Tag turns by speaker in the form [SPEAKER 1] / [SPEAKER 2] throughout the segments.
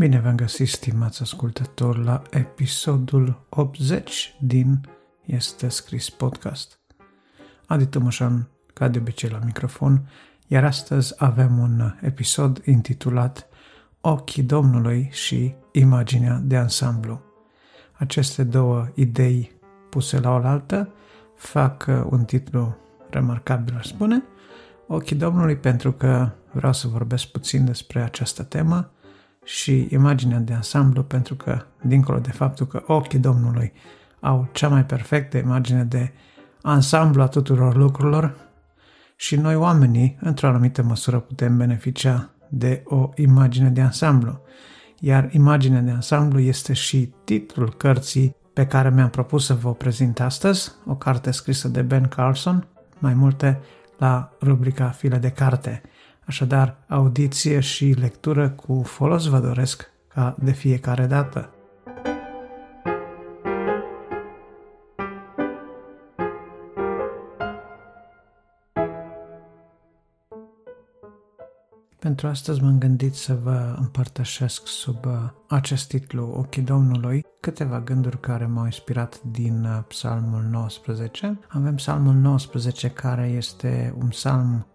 [SPEAKER 1] Bine v-am găsit, stimați ascultători, la episodul 80 din Este Scris Podcast. Adi Tămășan, ca de obicei la microfon, iar astăzi avem un episod intitulat Ochii Domnului și imaginea de ansamblu. Aceste două idei puse la oaltă fac un titlu remarcabil, aș spune, Ochii Domnului pentru că vreau să vorbesc puțin despre această temă, și imaginea de ansamblu, pentru că, dincolo de faptul că ochii Domnului au cea mai perfectă imagine de ansamblu a tuturor lucrurilor, și noi oamenii, într-o anumită măsură, putem beneficia de o imagine de ansamblu. Iar imaginea de ansamblu este și titlul cărții pe care mi-am propus să vă prezint astăzi, o carte scrisă de Ben Carlson, mai multe la rubrica File de carte. Așadar, audiție și lectură cu folos vă doresc ca de fiecare dată. Pentru astăzi m-am gândit să vă împărtășesc sub uh, acest titlu Ochii Domnului câteva gânduri care m-au inspirat din uh, Psalmul 19. Avem Psalmul 19 care este un psalm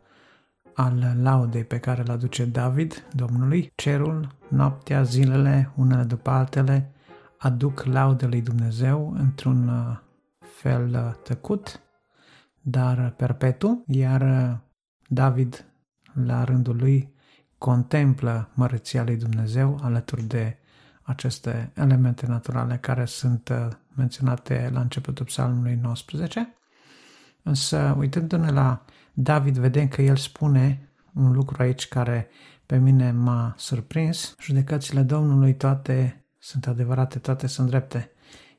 [SPEAKER 1] al laudei pe care îl aduce David Domnului. Cerul, noaptea, zilele, unele după altele, aduc laude lui Dumnezeu într-un uh, fel uh, tăcut, dar perpetu, iar uh, David, la rândul lui, contemplă măreția lui Dumnezeu alături de aceste elemente naturale care sunt menționate la începutul psalmului 19. Însă, uitându-ne la David, vedem că el spune un lucru aici care pe mine m-a surprins. Judecățile Domnului toate sunt adevărate, toate sunt drepte.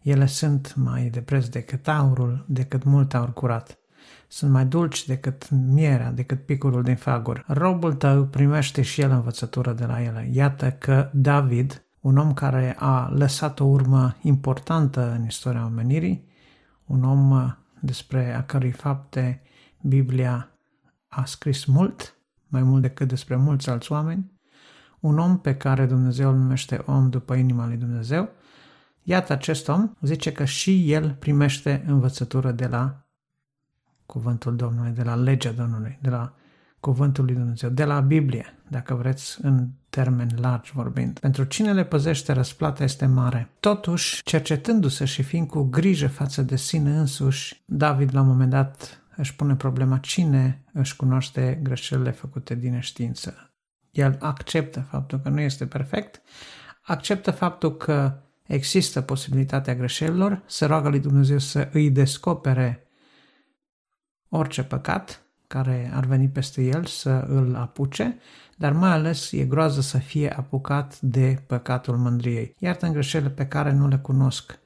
[SPEAKER 1] Ele sunt mai de preț decât aurul, decât mult aur curat. Sunt mai dulci decât mierea, decât picorul din fagur. Robul tău primește și el învățătură de la ele. Iată că David, un om care a lăsat o urmă importantă în istoria omenirii, un om despre a cărui fapte Biblia a scris mult, mai mult decât despre mulți alți oameni, un om pe care Dumnezeu îl numește om după inima lui Dumnezeu, iată acest om zice că și el primește învățătură de la cuvântul Domnului, de la legea Domnului, de la cuvântul lui Dumnezeu, de la Biblie, dacă vreți, în termeni largi vorbind. Pentru cine le păzește, răsplata este mare. Totuși, cercetându-se și fiind cu grijă față de sine însuși, David la un moment dat își pune problema cine își cunoaște greșelile făcute din neștiință. El acceptă faptul că nu este perfect, acceptă faptul că există posibilitatea greșelilor, se roagă lui Dumnezeu să îi descopere orice păcat care ar veni peste el să îl apuce, dar mai ales e groază să fie apucat de păcatul mândriei. Iartă în greșelile pe care nu le cunosc.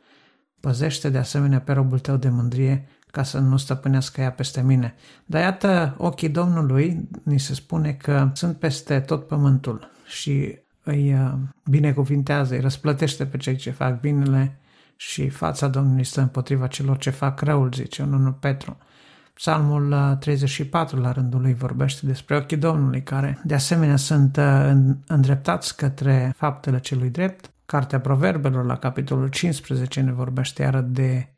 [SPEAKER 1] Păzește de asemenea pe robul tău de mândrie ca să nu stăpânească ea peste mine. Dar iată, ochii Domnului, ni se spune că sunt peste tot pământul și îi uh, binecuvintează, îi răsplătește pe cei ce fac binele și fața Domnului stă împotriva celor ce fac răul, zice 1 Petru. Psalmul 34 uh, la rândul lui vorbește despre ochii Domnului, care de asemenea sunt uh, îndreptați către faptele celui drept. Cartea Proverbelor la capitolul 15 ne vorbește iară de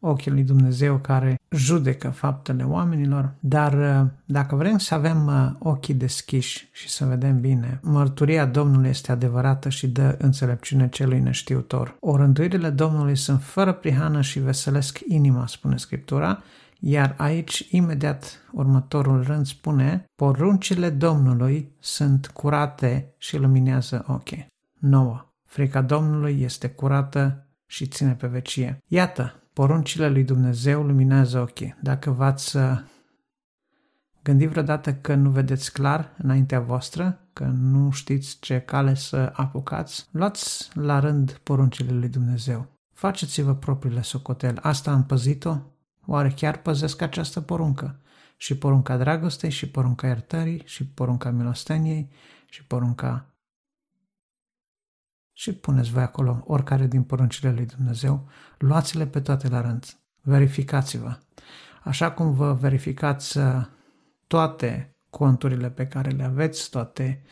[SPEAKER 1] ochii lui Dumnezeu care judecă faptele oamenilor, dar uh, dacă vrem să avem uh, ochii deschiși și să vedem bine, mărturia Domnului este adevărată și dă înțelepciune celui neștiutor. Orânduirile Domnului sunt fără prihană și veselesc inima, spune Scriptura, iar aici, imediat, următorul rând spune, poruncile Domnului sunt curate și luminează ochii. 9. Frica Domnului este curată și ține pe vecie. Iată, Poruncile lui Dumnezeu luminează ochii. Dacă v-ați uh, gândit vreodată că nu vedeți clar înaintea voastră, că nu știți ce cale să apucați, luați la rând poruncile lui Dumnezeu. Faceți-vă propriile socoteli. Asta am păzit-o? Oare chiar păzesc această poruncă? Și porunca dragostei, și porunca iertării, și porunca milosteniei, și porunca și puneți voi acolo oricare din poruncile lui Dumnezeu, luați-le pe toate la rând, verificați-vă. Așa cum vă verificați uh, toate conturile pe care le aveți, toate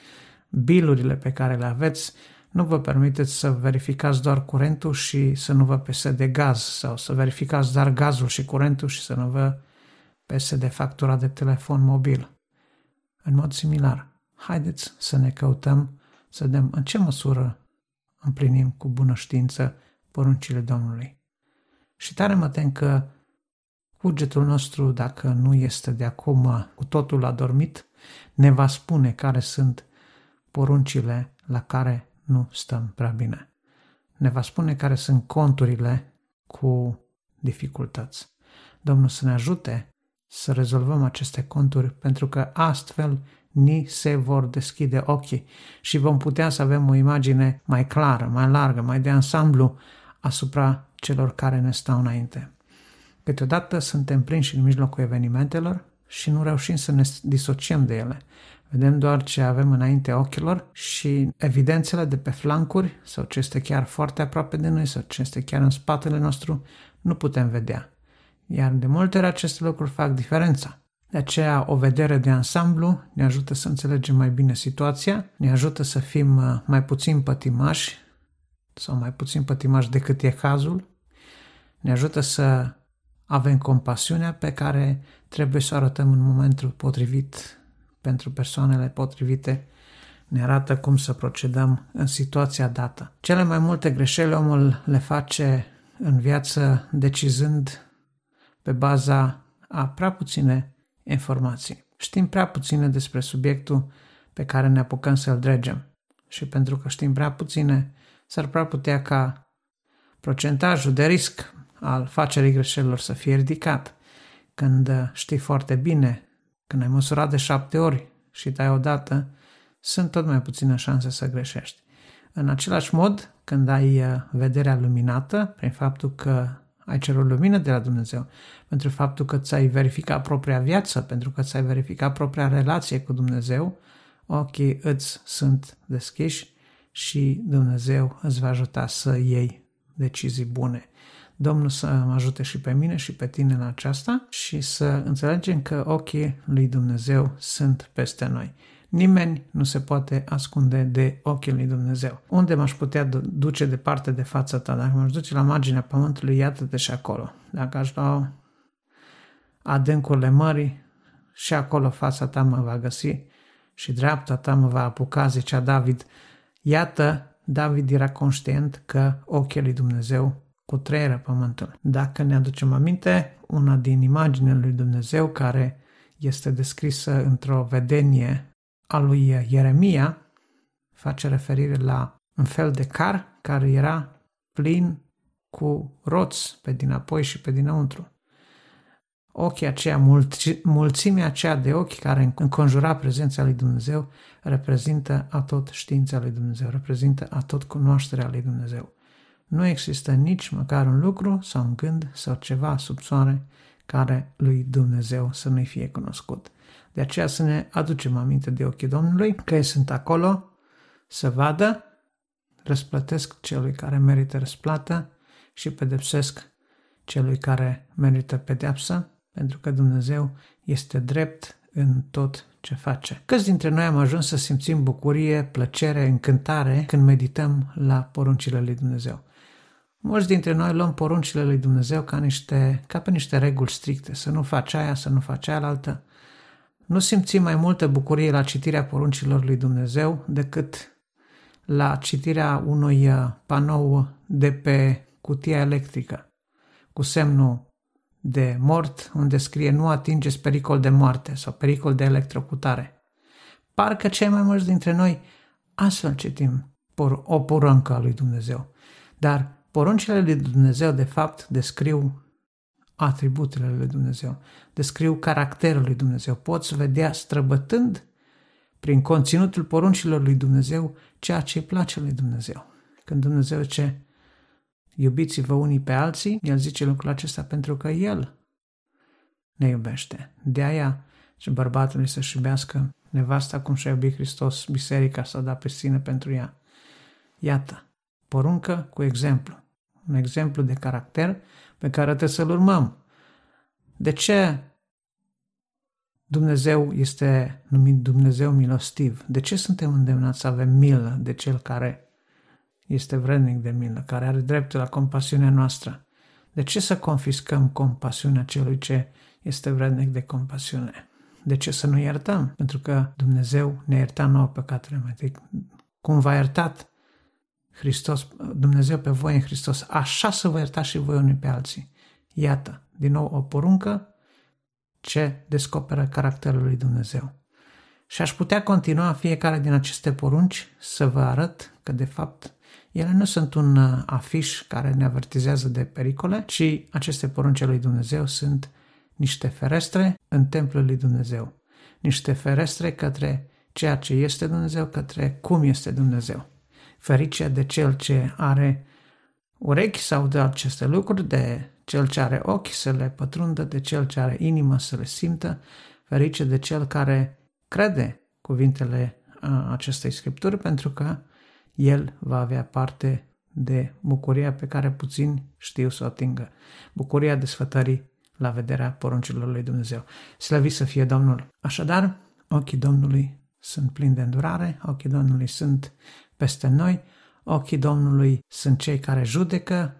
[SPEAKER 1] bilurile pe care le aveți, nu vă permiteți să verificați doar curentul și să nu vă pese de gaz sau să verificați doar gazul și curentul și să nu vă pese de factura de telefon mobil. În mod similar, haideți să ne căutăm, să vedem în ce măsură împlinim cu bună știință poruncile Domnului. Și tare mă tem că cugetul nostru, dacă nu este de acum cu totul adormit, ne va spune care sunt poruncile la care nu stăm prea bine. Ne va spune care sunt conturile cu dificultăți. Domnul să ne ajute să rezolvăm aceste conturi, pentru că astfel ni se vor deschide ochii și vom putea să avem o imagine mai clară, mai largă, mai de ansamblu asupra celor care ne stau înainte. Câteodată suntem prinși în mijlocul evenimentelor și nu reușim să ne disociem de ele. Vedem doar ce avem înainte ochilor și evidențele de pe flancuri sau ce este chiar foarte aproape de noi sau ce este chiar în spatele nostru nu putem vedea. Iar de multe ori aceste lucruri fac diferența. De aceea o vedere de ansamblu ne ajută să înțelegem mai bine situația, ne ajută să fim uh, mai puțin pătimași sau mai puțin pătimași decât e cazul, ne ajută să avem compasiunea pe care trebuie să o arătăm în momentul potrivit pentru persoanele potrivite, ne arată cum să procedăm în situația dată. Cele mai multe greșeli omul le face în viață decizând pe baza a prea puține informații. Știm prea puține despre subiectul pe care ne apucăm să-l dregem. Și pentru că știm prea puține, s-ar prea putea ca procentajul de risc al facerii greșelilor să fie ridicat. Când știi foarte bine, când ai măsurat de șapte ori și dai odată, sunt tot mai puține șanse să greșești. În același mod, când ai uh, vederea luminată, prin faptul că ai cerut lumină de la Dumnezeu, pentru faptul că ți-ai verificat propria viață, pentru că ți-ai verificat propria relație cu Dumnezeu, ochii îți sunt deschiși și Dumnezeu îți va ajuta să iei decizii bune. Domnul să mă ajute și pe mine și pe tine la aceasta și să înțelegem că ochii lui Dumnezeu sunt peste noi. Nimeni nu se poate ascunde de ochii lui Dumnezeu. Unde m-aș putea duce departe de fața ta? Dacă m-aș duce la marginea pământului, iată-te și acolo. Dacă aș lua adâncurile mării, și acolo fața ta mă va găsi și dreapta ta mă va apuca, zicea David. Iată, David era conștient că ochii lui Dumnezeu cutreieră pământul. Dacă ne aducem aminte, una din imaginele lui Dumnezeu care este descrisă într-o vedenie a lui Ieremia face referire la un fel de car care era plin cu roți pe dinapoi și pe dinăuntru. Ochii aceia, mulți, mulțimea aceea de ochi care înconjura prezența lui Dumnezeu reprezintă atot știința lui Dumnezeu, reprezintă atot cunoașterea lui Dumnezeu. Nu există nici măcar un lucru sau un gând sau ceva sub soare care lui Dumnezeu să nu-i fie cunoscut. De aceea să ne aducem aminte de ochii Domnului, că ei sunt acolo să vadă, răsplătesc celui care merită răsplată și pedepsesc celui care merită pedeapsă, pentru că Dumnezeu este drept în tot ce face. Câți dintre noi am ajuns să simțim bucurie, plăcere, încântare când medităm la poruncile lui Dumnezeu? Mulți dintre noi luăm poruncile lui Dumnezeu ca, niște, ca pe niște reguli stricte, să nu faci aia, să nu faci aia altă. Nu simțim mai multă bucurie la citirea poruncilor lui Dumnezeu decât la citirea unui uh, panou de pe cutia electrică cu semnul de mort unde scrie nu atingeți pericol de moarte sau pericol de electrocutare. Parcă cei mai mulți dintre noi astfel citim o poruncă a lui Dumnezeu. Dar Poruncile lui Dumnezeu, de fapt, descriu atributele lui Dumnezeu, descriu caracterul lui Dumnezeu. Poți vedea străbătând prin conținutul poruncilor lui Dumnezeu ceea ce îi place lui Dumnezeu. Când Dumnezeu ce iubiți-vă unii pe alții, El zice lucrul acesta pentru că El ne iubește. De aia și bărbatul să-și iubească nevasta cum și-a iubit Hristos biserica să da pe sine pentru ea. Iată, poruncă cu exemplu un exemplu de caracter pe care trebuie să-l urmăm. De ce Dumnezeu este numit Dumnezeu milostiv. De ce suntem îndemnați să avem milă de cel care este vrednic de milă, care are dreptul la compasiunea noastră? De ce să confiscăm compasiunea celui ce este vrednic de compasiune? De ce să nu iertăm? Pentru că Dumnezeu ne ierta nouă păcatele mai Cum v-a iertat Hristos, Dumnezeu pe voi în Hristos, așa să vă iertați și voi unii pe alții. Iată, din nou o poruncă ce descoperă caracterul lui Dumnezeu. Și aș putea continua fiecare din aceste porunci să vă arăt că, de fapt, ele nu sunt un uh, afiș care ne avertizează de pericole, ci aceste porunci lui Dumnezeu sunt niște ferestre în templul lui Dumnezeu. Niște ferestre către ceea ce este Dumnezeu, către cum este Dumnezeu. Ferice de cel ce are urechi sau de aceste lucruri, de cel ce are ochi să le pătrundă, de cel ce are inimă să le simtă, ferice de cel care crede cuvintele acestei scripturi, pentru că el va avea parte de bucuria pe care puțin știu să o atingă. Bucuria desfătării la vederea poruncilor lui Dumnezeu. Slăvit să fie Domnul! Așadar, ochii Domnului sunt plini de îndurare, ochii Domnului sunt peste noi, ochii Domnului sunt cei care judecă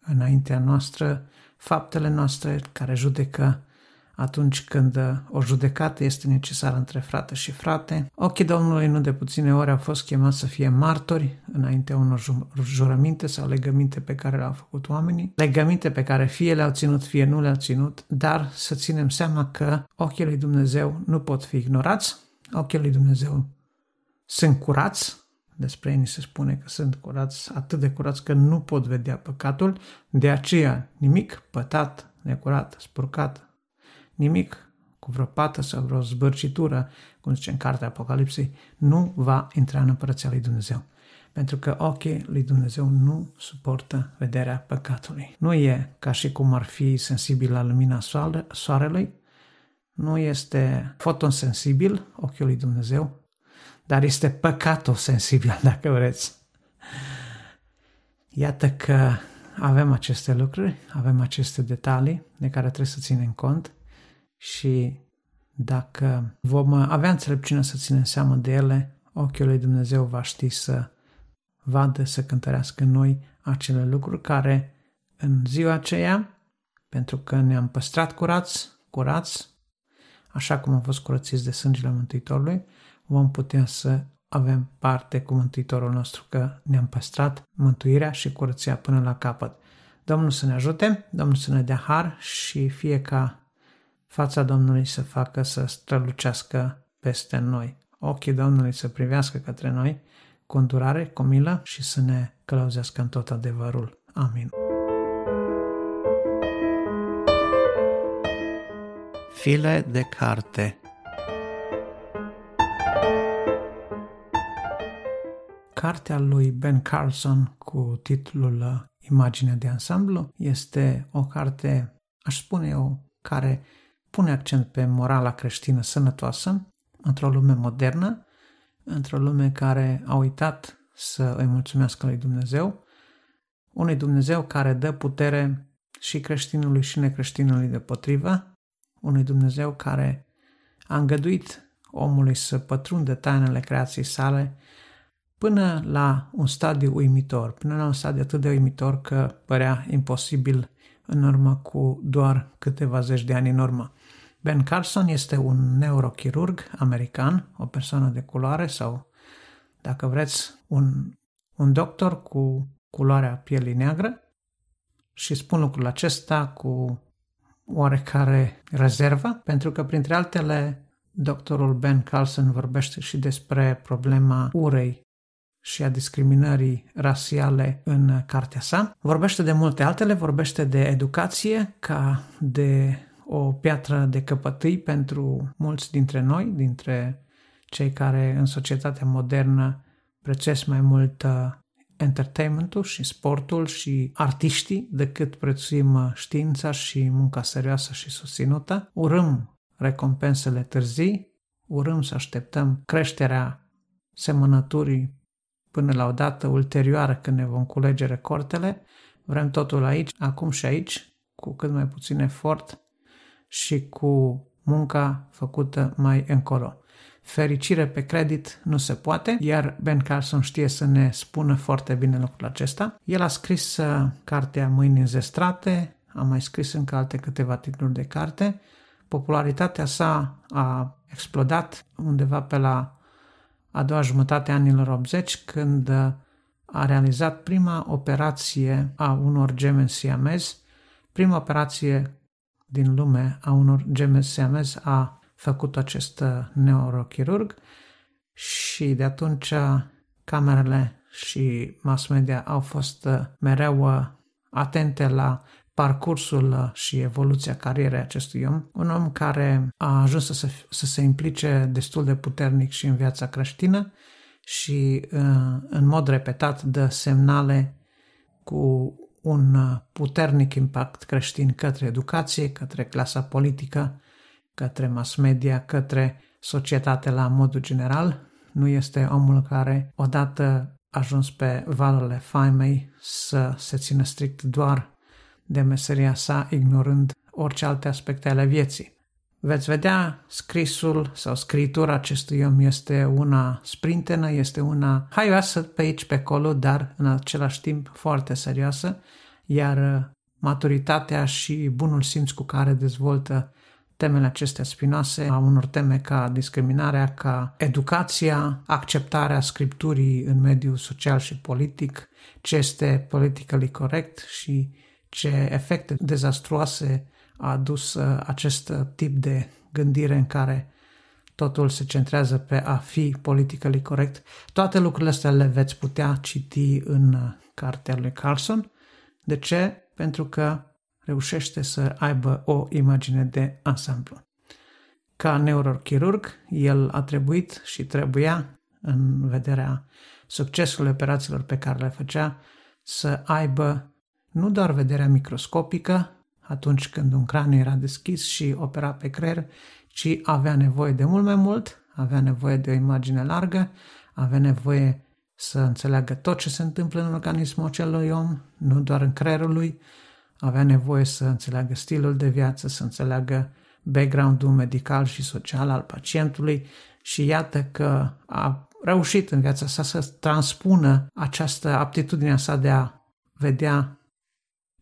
[SPEAKER 1] înaintea noastră faptele noastre, care judecă atunci când o judecată este necesară între frate și frate. Ochii Domnului nu de puține ori au fost chemați să fie martori înaintea unor jurăminte sau legăminte pe care le-au făcut oamenii, legăminte pe care fie le-au ținut, fie nu le-au ținut, dar să ținem seama că ochii lui Dumnezeu nu pot fi ignorați, ochii lui Dumnezeu sunt curați, despre ei ni se spune că sunt curați, atât de curați că nu pot vedea păcatul, de aceea nimic pătat, necurat, spurcat, nimic cu vreo pată sau vreo zbârcitură, cum zice în cartea Apocalipsei, nu va intra în împărăția lui Dumnezeu. Pentru că ochii lui Dumnezeu nu suportă vederea păcatului. Nu e ca și cum ar fi sensibil la lumina soarelui, nu este fotonsensibil ochiul lui Dumnezeu, dar este păcatul sensibil, dacă vreți. Iată că avem aceste lucruri, avem aceste detalii de care trebuie să ținem cont și dacă vom avea înțelepciune să ținem seama de ele, ochiul lui Dumnezeu va ști să vadă, să cântărească în noi acele lucruri care în ziua aceea, pentru că ne-am păstrat curați, curați, așa cum am fost curățiți de sângele Mântuitorului, vom putea să avem parte cu Mântuitorul nostru, că ne-am păstrat mântuirea și curăția până la capăt. Domnul să ne ajute, Domnul să ne dea har și fie ca fața Domnului să facă să strălucească peste noi. Ochii Domnului să privească către noi cu îndurare, cu milă și să ne călăuzească în tot adevărul. Amin. File de carte Cartea lui Ben Carlson cu titlul uh, Imaginea de ansamblu. Este o carte, aș spune eu, care pune accent pe morala creștină sănătoasă într-o lume modernă, într-o lume care a uitat să îi mulțumească lui Dumnezeu, unui Dumnezeu care dă putere și creștinului și necreștinului de potrivă, unui Dumnezeu care a îngăduit omului să pătrundă tainele creației sale până la un stadiu uimitor, până la un stadiu atât de uimitor că părea imposibil în urmă cu doar câteva zeci de ani în urmă. Ben Carson este un neurochirurg american, o persoană de culoare sau, dacă vreți, un, un doctor cu culoarea pielii neagră și spun lucrul acesta cu oarecare rezervă, pentru că, printre altele, doctorul Ben Carlson vorbește și despre problema urei și a discriminării rasiale în cartea sa. Vorbește de multe altele, vorbește de educație ca de o piatră de căpătâi pentru mulți dintre noi, dintre cei care în societatea modernă prețuiesc mai mult uh, entertainmentul și sportul și artiștii decât prețuim uh, știința și munca serioasă și susținută. Urâm recompensele târzii, urâm să așteptăm creșterea semănăturii până la o dată ulterioară când ne vom culege recortele. Vrem totul aici, acum și aici, cu cât mai puțin efort și cu munca făcută mai încolo. Fericire pe credit nu se poate, iar Ben Carson știe să ne spună foarte bine lucrul acesta. El a scris uh, cartea Mâini înzestrate, a mai scris încă alte câteva titluri de carte. Popularitatea sa a explodat undeva pe la a doua jumătate a anilor 80, când uh, a realizat prima operație a unor gemeni siamezi. Prima operație din lume a unor gemeni siamezi a făcut acest uh, neurochirurg și de atunci uh, camerele și mass media au fost uh, mereu atente la parcursul și evoluția carierei acestui om, un om care a ajuns să se, să se implice destul de puternic și în viața creștină și în mod repetat dă semnale cu un puternic impact creștin către educație, către clasa politică, către mass media, către societate la modul general. Nu este omul care, odată ajuns pe valurile faimei, să se țină strict doar de meseria sa, ignorând orice alte aspecte ale vieții. Veți vedea, scrisul sau scritura acestui om este una sprintenă, este una haioasă pe aici, pe acolo, dar în același timp foarte serioasă, iar maturitatea și bunul simț cu care dezvoltă temele acestea spinoase, a unor teme ca discriminarea, ca educația, acceptarea scripturii în mediul social și politic, ce este politically correct și ce efecte dezastruoase a adus uh, acest tip de gândire în care totul se centrează pe a fi politically corect. Toate lucrurile astea le veți putea citi în uh, cartea lui Carlson. De ce? Pentru că reușește să aibă o imagine de ansamblu. Ca neurochirurg, el a trebuit și trebuia, în vederea succesului operațiilor pe care le făcea, să aibă nu doar vederea microscopică, atunci când un craniu era deschis și opera pe creier, ci avea nevoie de mult mai mult, avea nevoie de o imagine largă, avea nevoie să înțeleagă tot ce se întâmplă în organismul acelui om, nu doar în creierul lui, avea nevoie să înțeleagă stilul de viață, să înțeleagă background-ul medical și social al pacientului și iată că a reușit în viața sa să transpună această aptitudine sa de a vedea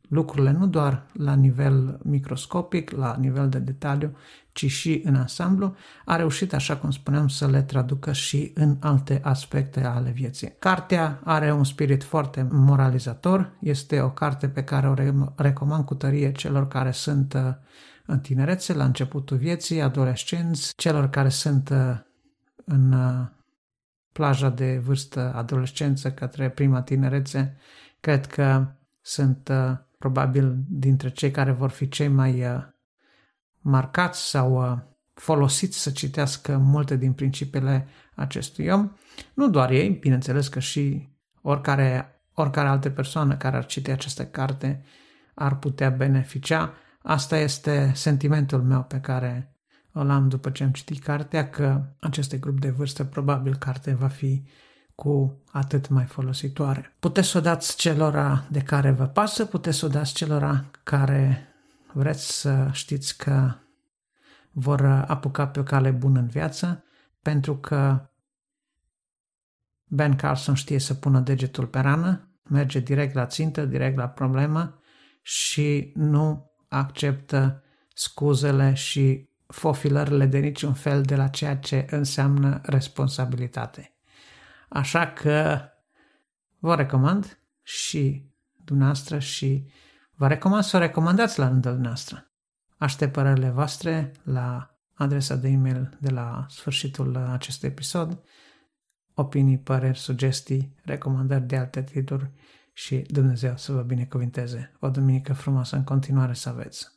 [SPEAKER 1] lucrurile nu doar la nivel microscopic, la nivel de detaliu, ci și în ansamblu, a reușit, așa cum spuneam, să le traducă și în alte aspecte ale vieții. Cartea are un spirit foarte moralizator, este o carte pe care o recomand cu tărie celor care sunt uh, în tinerețe, la începutul vieții, adolescenți, celor care sunt uh, în uh, plaja de vârstă adolescență către prima tinerețe, cred că sunt probabil dintre cei care vor fi cei mai uh, marcați sau uh, folosiți să citească multe din principiile acestui om. Nu doar ei, bineînțeles că și oricare, oricare altă persoană care ar citi această carte ar putea beneficia. Asta este sentimentul meu pe care îl am după ce am citit cartea, că acest grup de vârstă probabil carte va fi cu atât mai folositoare. Puteți să o dați celora de care vă pasă, puteți să o dați celora care vreți să știți că vor apuca pe o cale bună în viață, pentru că Ben Carson știe să pună degetul pe rană, merge direct la țintă, direct la problemă și nu acceptă scuzele și fofilările de niciun fel de la ceea ce înseamnă responsabilitate. Așa că vă recomand și dumneavoastră și vă recomand să o recomandați la rândul dumneavoastră. Aștept părerile voastre la adresa de e-mail de la sfârșitul acestui episod, opinii, păreri, sugestii, recomandări de alte titluri și Dumnezeu să vă binecuvinteze. O duminică frumoasă în continuare să aveți!